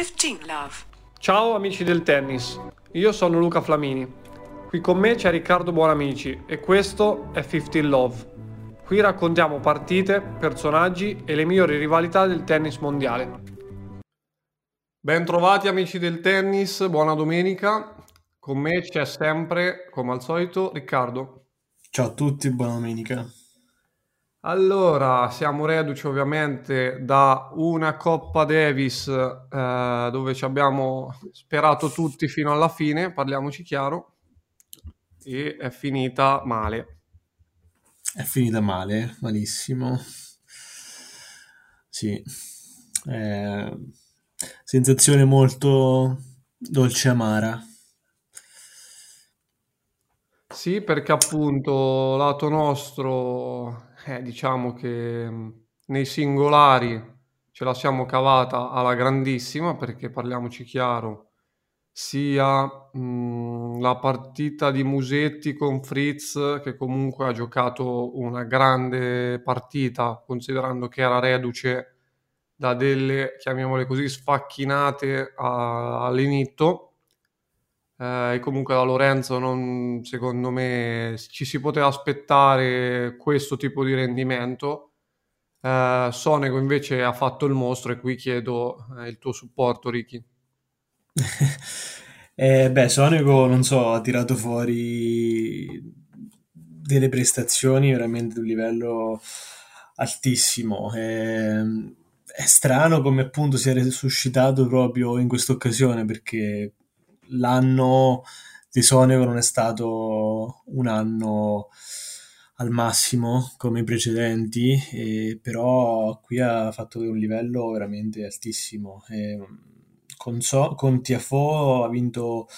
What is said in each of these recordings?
15 love. Ciao amici del tennis, io sono Luca Flamini. Qui con me c'è Riccardo Buonamici e questo è 15 Love. Qui raccontiamo partite, personaggi e le migliori rivalità del tennis mondiale. Bentrovati amici del tennis, buona domenica. Con me c'è sempre, come al solito, Riccardo. Ciao a tutti, buona domenica. Allora, siamo reduci ovviamente da una Coppa Davis eh, dove ci abbiamo sperato tutti fino alla fine, parliamoci chiaro, e è finita male. È finita male, malissimo. Sì, eh, sensazione molto dolce amara. Sì, perché appunto lato nostro eh, diciamo che mm, nei singolari ce la siamo cavata alla grandissima perché parliamoci chiaro, sia mh, mm, la partita di Musetti con Fritz che comunque ha giocato una grande partita considerando che era reduce da delle, chiamiamole così, sfacchinate all'inizio e comunque da Lorenzo non, secondo me ci si poteva aspettare questo tipo di rendimento. Eh, Sonego invece ha fatto il mostro e qui chiedo eh, il tuo supporto, Ricky. eh, beh, Sonego, non so, ha tirato fuori delle prestazioni veramente di un livello altissimo. Eh, è strano come appunto si è resuscitato proprio in questa occasione perché l'anno di Sonego non è stato un anno al massimo come i precedenti, eh, però qui ha fatto un livello veramente altissimo. Eh, con, so- con Tiafo ha vinto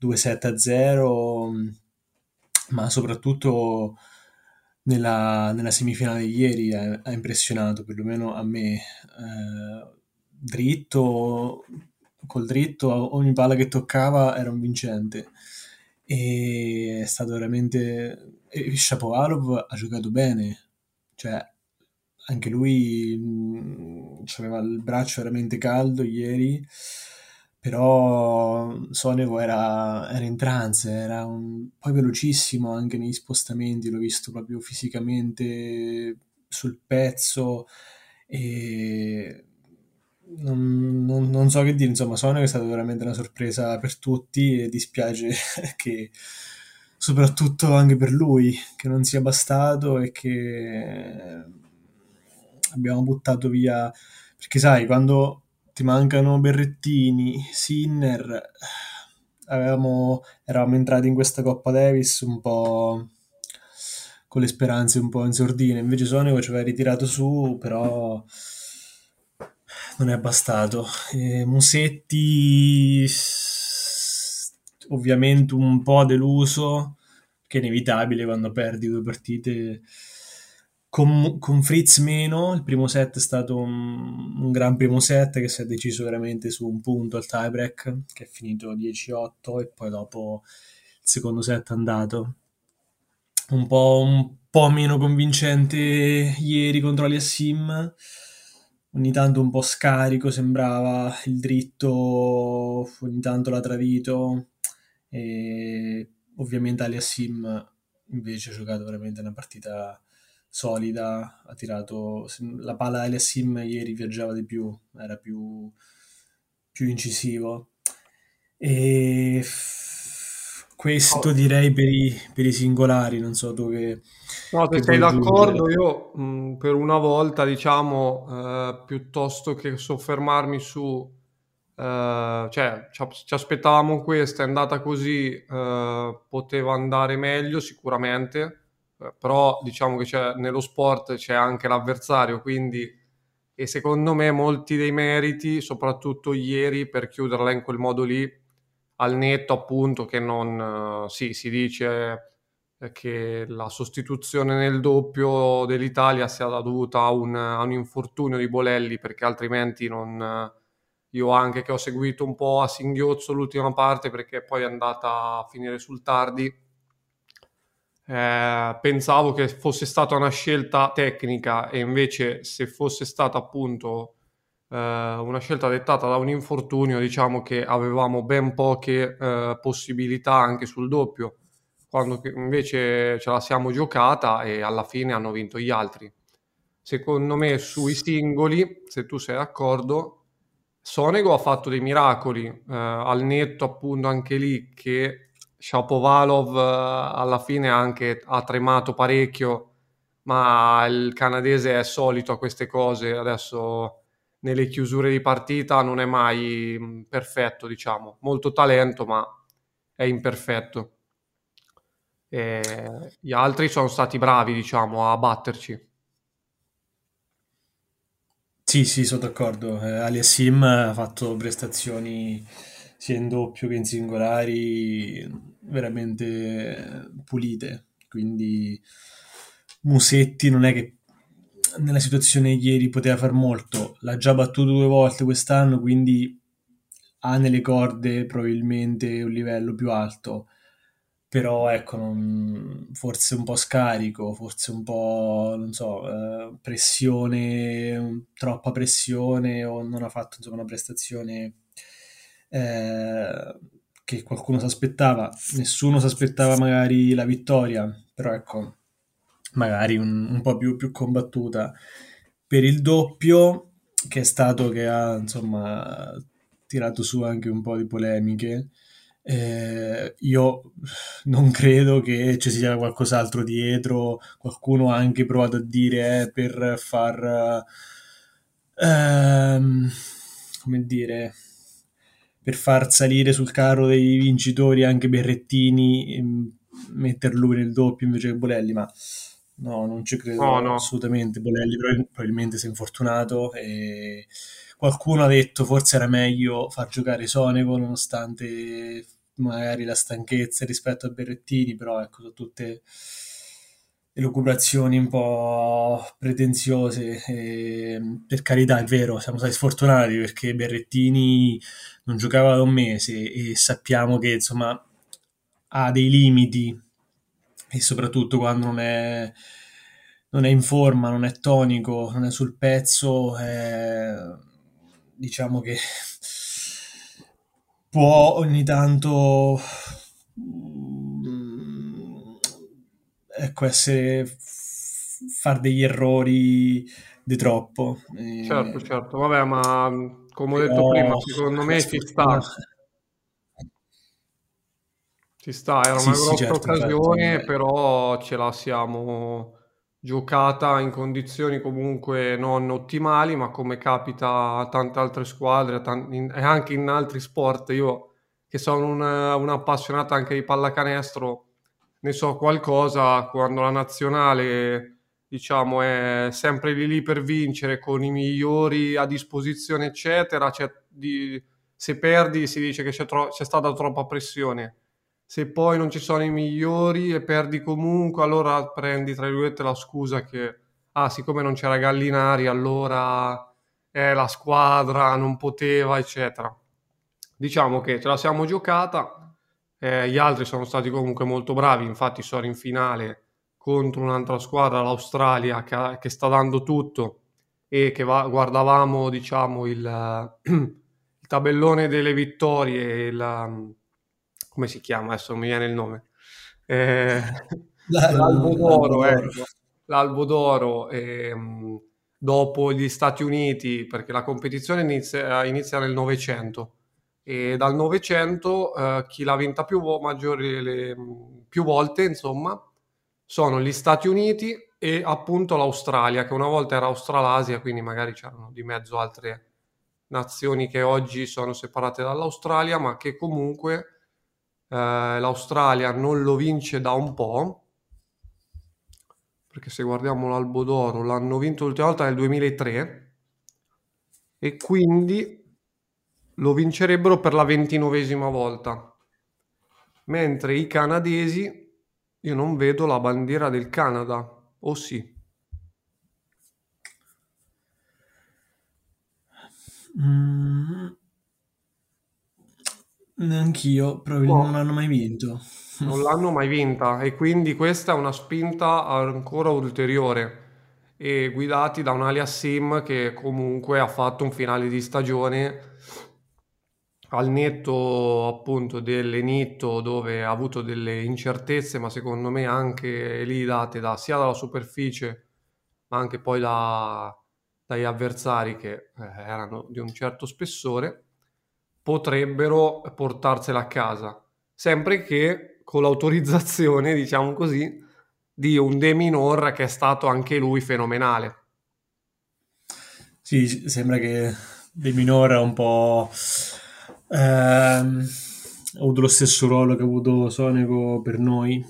2-7-0, ma soprattutto nella, nella semifinale di ieri ha, ha, impressionato, perlomeno a me. Eh, dritto, col dritto, ogni palla che toccava era un vincente. E è stato veramente... E Shapovalov ha giocato bene, cioè anche lui mh, aveva il braccio veramente caldo ieri, però Sonego era, era in trance, era un, poi velocissimo anche negli spostamenti, l'ho visto proprio fisicamente sul pezzo e non, non, non, so che dire, insomma, Sonic è stata veramente una sorpresa per tutti e dispiace che soprattutto anche per lui che non sia bastato e che abbiamo buttato via perché sai, quando ti mancano Berrettini, Sinner, avevamo, eravamo entrati in questa Coppa Davis un po' con le speranze un po' in sordina, invece Sonico ci aveva ritirato su, però non è bastato. Eh, Musetti ovviamente un po' deluso, che è inevitabile quando perdi due partite. Con, con, Fritz meno, il primo set è stato un, un, gran primo set che si è deciso veramente su un punto al tiebreak, che è finito 10-8 e poi dopo il secondo set è andato. Un po', un po' meno convincente ieri contro Aliassim, ogni tanto un po' scarico sembrava il dritto, ogni tanto l'ha tradito. E ovviamente Aliassim invece ha giocato veramente una partita solida, ha tirato la palla Aliassim ieri viaggiava di più, era più, più incisivo. E questo direi per i, per i singolari, non so dove... No, se sei d'accordo, io mh, per una volta, diciamo, eh, piuttosto che soffermarmi su... Eh, cioè, ci, ci, aspettavamo questa, è andata così, eh, poteva andare meglio sicuramente, eh, però diciamo che nello sport c'è anche l'avversario, quindi... E secondo me molti dei meriti, soprattutto ieri, per chiuderla in quel modo lì, al netto appunto che non uh, sì, si dice che la sostituzione nel doppio dell'Italia sia dovuta a un, a un infortunio di Bolelli perché altrimenti non io anche che ho seguito un po' a singhiozzo l'ultima parte perché poi è andata a finire sul tardi eh, pensavo che fosse stata una scelta tecnica e invece se fosse stata appunto eh, una scelta dettata da un infortunio, diciamo che avevamo ben poche eh, possibilità anche sul doppio, quando invece ce la siamo giocata e alla fine hanno vinto gli altri. Secondo me sui singoli, se tu sei d'accordo, Sonego ha fatto dei miracoli, eh, al netto appunto anche lì che Shapovalov eh, alla fine anche ha tremato parecchio, ma il canadese è solito a queste cose, adesso nelle chiusure di partita non è mai mm, perfetto, diciamo, molto talento, ma è imperfetto. E gli altri sono stati bravi, diciamo, a batterci. Sì, sì, sono d'accordo. Eh, Aliassim ha fatto prestazioni sia in doppio che in singolari veramente pulite. Quindi Musetti non è che nella situazione ieri poteva far molto, l'ha già battuto due volte quest'anno, quindi ha nelle corde probabilmente un livello più alto. Però ecco, non, forse un po' scarico, forse un po', non so, eh, pressione, troppa pressione o non ha fatto insomma, una prestazione eh, che qualcuno si aspettava. Nessuno si aspettava magari la vittoria, però ecco, magari un, un po' più, più, combattuta. Per il doppio, che è stato che ha insomma tirato su anche un po' di polemiche, eh, io non credo che ci sia qualcos'altro dietro, qualcuno ha anche provato a dire eh, per far... Ehm, come dire per far salire sul carro dei vincitori anche Berrettini metter lui nel doppio invece che Bolelli ma No, non ci credo no, no. assolutamente. Bolelli probabilmente si è infortunato e qualcuno ha detto forse era meglio far giocare Sonego nonostante magari la stanchezza rispetto a Berrettini, però ecco, sono tutte elucubrazioni un po' pretenziose. E, per carità, è vero, siamo stati sfortunati perché Berrettini non giocava da un mese e sappiamo che insomma ha dei limiti e soprattutto quando non è, non è in forma, non è tonico, non è sul pezzo, eh, diciamo che può ogni tanto mm, ecco essere fare degli errori di troppo. Certo, certo, vabbè, ma come ho detto prima, secondo me ci sta. Ci sta, era sì, una grossa sì, certo, occasione, infatti. però ce la siamo giocata in condizioni comunque non ottimali, ma come capita a tante altre squadre e anche in altri sport. Io che sono un, un appassionato anche di pallacanestro, ne so qualcosa quando la nazionale diciamo è sempre lì lì per vincere con i migliori a disposizione eccetera di, se perdi si dice che c'è, tro- c'è stata troppa pressione se poi non ci sono i migliori e perdi comunque, allora prendi tra virgolette la scusa che, ah, siccome non c'era Gallinari, allora eh, la squadra non poteva, eccetera. Diciamo che ce la siamo giocata, eh, gli altri sono stati comunque molto bravi, infatti sono in finale contro un'altra squadra, l'Australia, che, che sta dando tutto e che va, guardavamo, diciamo, il, il tabellone delle vittorie, il come si chiama? Adesso non mi viene il nome. Eh, l'Albo d'Oro, ecco. L'Albo d'Oro ehm, dopo gli Stati Uniti, perché la competizione inizia, inizia nel Novecento e dal Novecento eh, chi l'ha vinta più, maggiori, le, più volte, insomma, sono gli Stati Uniti e appunto l'Australia, che una volta era Australasia, quindi magari c'erano di mezzo altre nazioni che oggi sono separate dall'Australia, ma che comunque l'Australia non lo vince da un po', perché se guardiamo l'Albo d'Oro l'hanno vinto l'ultima volta nel 2003 e quindi lo vincerebbero per la ventinovesima volta. Mentre i canadesi, io non vedo la bandiera del Canada, o sì? Mm. Neanch'io, probabilmente non l'hanno mai vinto. non l'hanno mai vinta e quindi questa è una spinta ancora ulteriore. e guidati da un alias Sim che comunque ha fatto un finale di stagione al netto appunto dell'Enitto dove ha avuto delle incertezze, ma secondo me anche lì date da, sia dalla superficie ma anche poi da, dagli avversari che eh, erano di un certo spessore, potrebbero portarsela a casa, sempre che con l'autorizzazione, diciamo così, di un De Minor che è stato anche lui fenomenale. Sì, sembra che De Minor è un po' ehm, ha avuto lo stesso ruolo che ha avuto Sonego per noi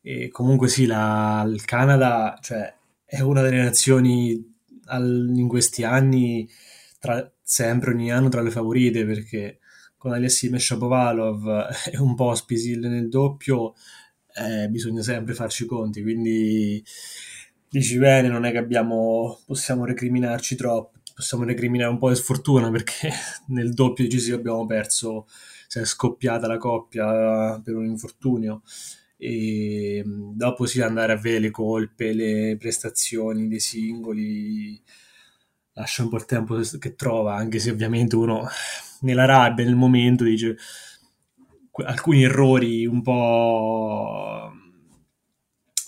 e comunque sì, la, il Canada cioè, è una delle nazioni al, in questi anni tra, sempre ogni anno tra le favorite perché con Aliassim e Shapovalov e un po' Spisil nel doppio eh, bisogna sempre farci conti quindi dici bene non è che abbiamo possiamo recriminarci troppo possiamo recriminare un po' di sfortuna perché nel doppio decisivo abbiamo perso, si è scoppiata la coppia per un infortunio. E dopo sì andare a vedere le colpe, le prestazioni dei singoli lascia un po' il tempo che trova, anche se ovviamente uno nella rabbia, nel momento dice alcuni errori un po'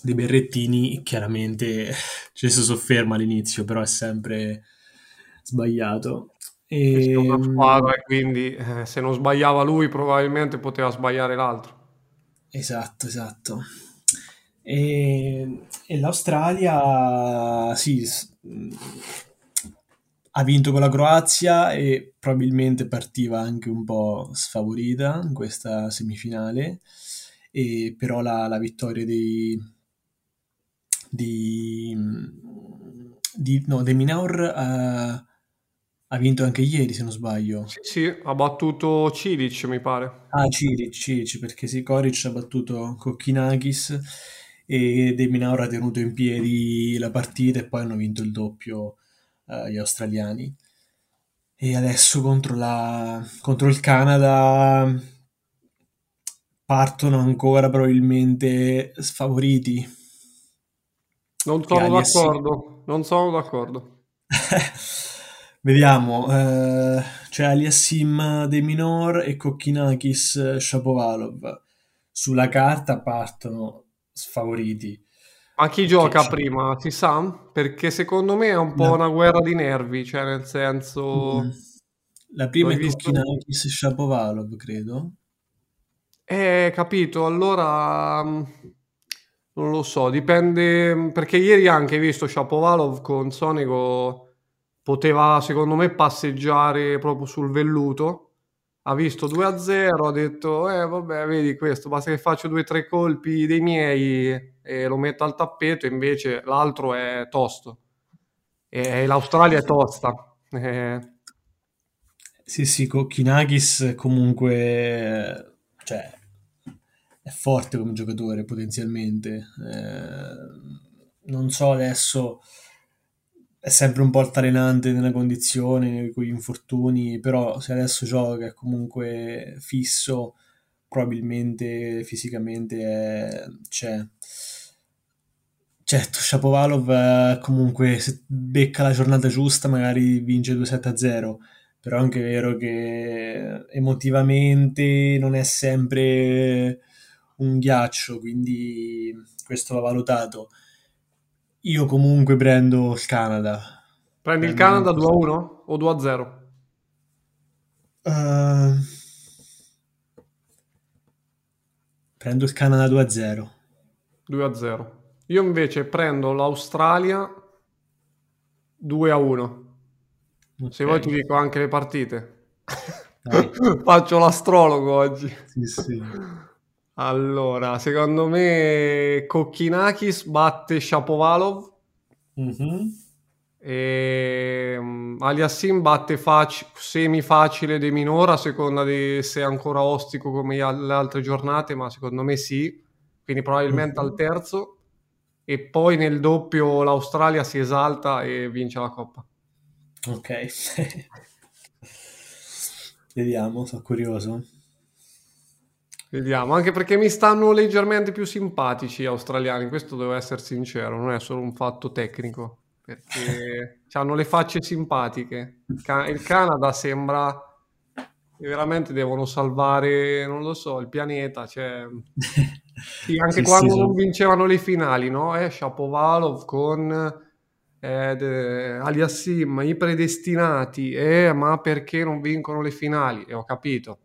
dei berrettini chiaramente ci si sofferma all'inizio però è sempre sbagliato. E... Una ehm, squadra e quindi eh, se non sbagliava lui probabilmente poteva sbagliare l'altro. Esatto, esatto. E, e l'Australia, sì, ha vinto con la Croazia e probabilmente partiva anche un po' sfavorita in questa semifinale, e però la, la vittoria di, di, di, no, De Minaur uh, ha vinto anche ieri, se non sbaglio. Sì, sì, ha battuto Cilic, mi pare. Ah, Cilic, Cilic, perché sì, Koric ha battuto Kokkinakis e De Minaur ha tenuto in piedi la partita e poi hanno vinto il doppio uh, gli australiani. E adesso contro, la, contro il Canada partono ancora probabilmente sfavoriti. Non sono d'accordo, non sono d'accordo. Vediamo, eh, c'è Aliassim De Minor e Kokkinakis Shapovalov. Sulla carta partono sfavoriti. Ma chi gioca prima? Si sa? Perché secondo me è un po' la... una guerra di nervi, cioè nel senso... Mm. La prima è visto... Kokkinakis Shapovalov, credo. Eh, capito, allora... Mm, non lo so, dipende... Perché ieri anche visto Shapovalov con Sonico poteva secondo me passeggiare proprio sul velluto. Ha visto 2-0, ha detto, eh vabbè, vedi questo, basta che faccio due o tre colpi dei miei e lo metto al tappeto, invece l'altro è tosto. E l'Australia è tosta. Eh. Sì, sì, Kinagis comunque cioè, è forte come giocatore potenzialmente. Eh, non so adesso è sempre un po' altalenante nella condizione, con gli infortuni, però se adesso gioca è comunque fisso, probabilmente fisicamente è... c'è. Certo, Shapovalov eh, comunque se becca la giornata giusta magari vince 2-7-0, però è anche vero che emotivamente non è sempre un ghiaccio, quindi questo va valutato io comunque prendo il Canada. Prendi il Canada 2-1 o 2-0? Uh, prendo il Canada 2-0. 2-0. Io invece prendo l'Australia 2-1. Okay. Se vuoi ti dico anche le partite. Faccio l'astrologo oggi. Sì, sì. Allora, secondo me Kokkinakis batte Shapovalov mm-hmm. e um, Aliassim batte fac- semi facile De Minora a seconda di se è ancora ostico come le altre giornate, ma secondo me sì, quindi probabilmente mm-hmm. al terzo e poi nel doppio l'Australia si esalta e vince la coppa. Ok. Vediamo, sono curioso. Vediamo, anche perché mi stanno leggermente più simpatici australiani, questo devo essere sincero, non è solo un fatto tecnico, perché hanno le facce simpatiche. Il Canada sembra che veramente devono salvare, non lo so, il pianeta, cioè... Sì, anche sì, quando sì, non vincevano le finali, no? Eh, Shapovalov con eh, Aliassim, i predestinati, eh, ma perché non vincono le finali? E ho capito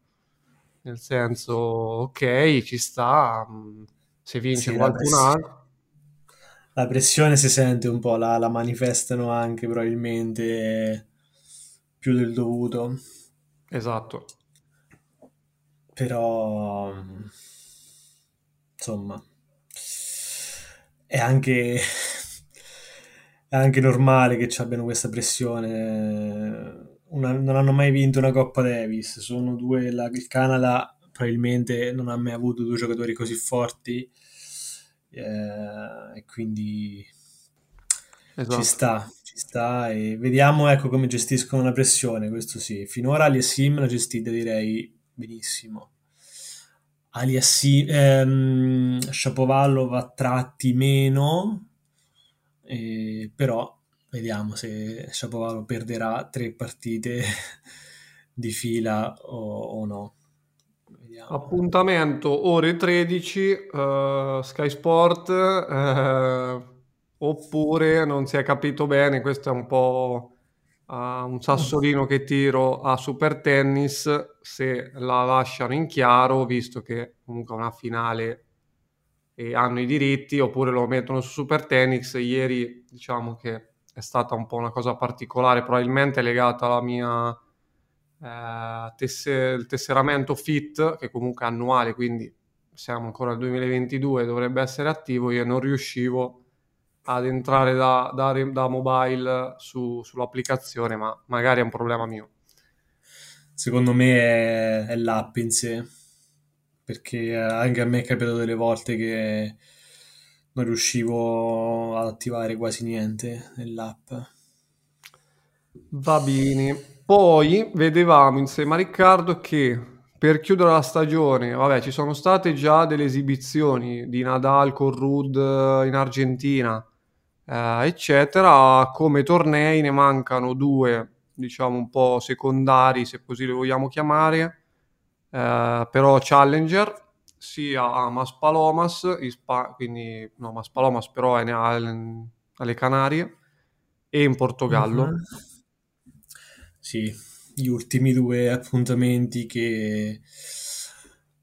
nel senso, ok, ci sta, mm, se vince sì, qualcun altro. La pressione si sente un po', la, la manifestano anche probabilmente più del dovuto. Esatto. Però, insomma, è anche, è anche normale che ci abbiano questa pressione una, non hanno mai vinto una Coppa Davis, sono due, la, il Canada probabilmente non ha mai avuto due giocatori così forti eh, e quindi esatto. ci sta, ci sta e vediamo ecco come gestiscono la pressione, questo sì. Finora Aliassim l'ha gestita direi benissimo. Aliassim, ehm, Shapovalov a tratti meno, eh, però Vediamo se Shapovalov perderà tre partite di fila o, o no. Vediamo. Appuntamento ore 13, uh, eh, Sky Sport, uh, oppure non si è capito bene, questo è un po' uh, un sassolino che tiro a Super Tennis, se la lasciano in chiaro, visto che comunque è una finale e hanno i diritti, oppure lo mettono su Super Tennis. Ieri diciamo che è stata un po' una cosa particolare, probabilmente legata alla mia eh, tesse- tesseramento FIT, che comunque è annuale, quindi siamo ancora nel 2022, dovrebbe essere attivo, io non riuscivo ad entrare da, da, da mobile su, sull'applicazione, ma magari è un problema mio. Secondo me è, è l'app in sé, perché anche a me è capitato delle volte che non riuscivo ad attivare quasi niente nell'app. Va bene. Poi vedevamo insieme a Riccardo che per chiudere la stagione, vabbè, ci sono state già delle esibizioni di Nadal con Rud in Argentina, eh, eccetera. Come tornei ne mancano due, diciamo un po' secondari, se così li vogliamo chiamare, eh, però Challenger sia a Maspalomas, Spa- quindi no, Maspalomas però è alle, Canarie e in Portogallo. Uh-huh. Sì, gli ultimi due appuntamenti che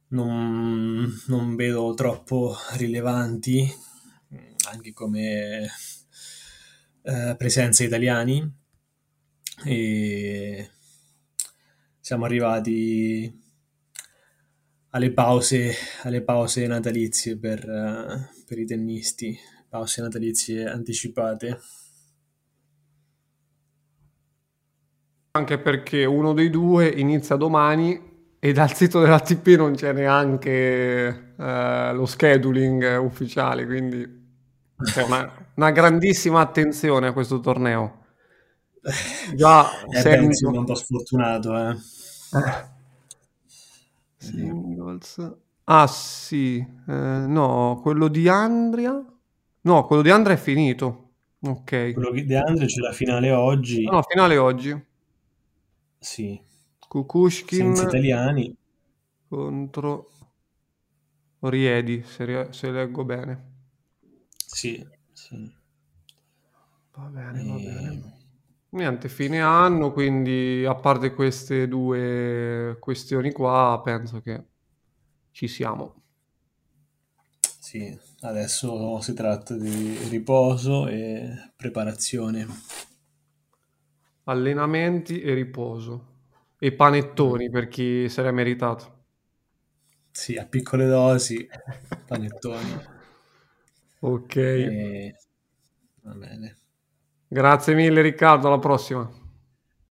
non, non vedo troppo rilevanti, anche come eh, presenza italiani. E siamo arrivati alle pause, alle pause natalizie per, uh, per i tennisti, pause natalizie anticipate. Anche perché uno dei due inizia domani e dal sito dell'ATP non c'è neanche uh, lo scheduling ufficiale, quindi c'è una, una grandissima attenzione a questo torneo. Già eh beh, un po' sfortunato, eh. eh. Singles. Ah sì, eh, no, quello di Andrea. No, quello di Andrea è finito. Ok. Quello di Andrea c'è la finale oggi. No, finale oggi. Sì. Kukushkin. Senza italiani. Contro Riedi, se, se leggo bene. Sì, sì. Va bene, e... va bene. Niente, fine anno, quindi a parte queste due questioni qua, penso che ci siamo. Sì, adesso si tratta di riposo e preparazione. Allenamenti e riposo. E panettoni per chi se l'è meritato. Sì, a piccole dosi, panettoni. ok. E... Va bene. Grazie mille Riccardo, alla prossima.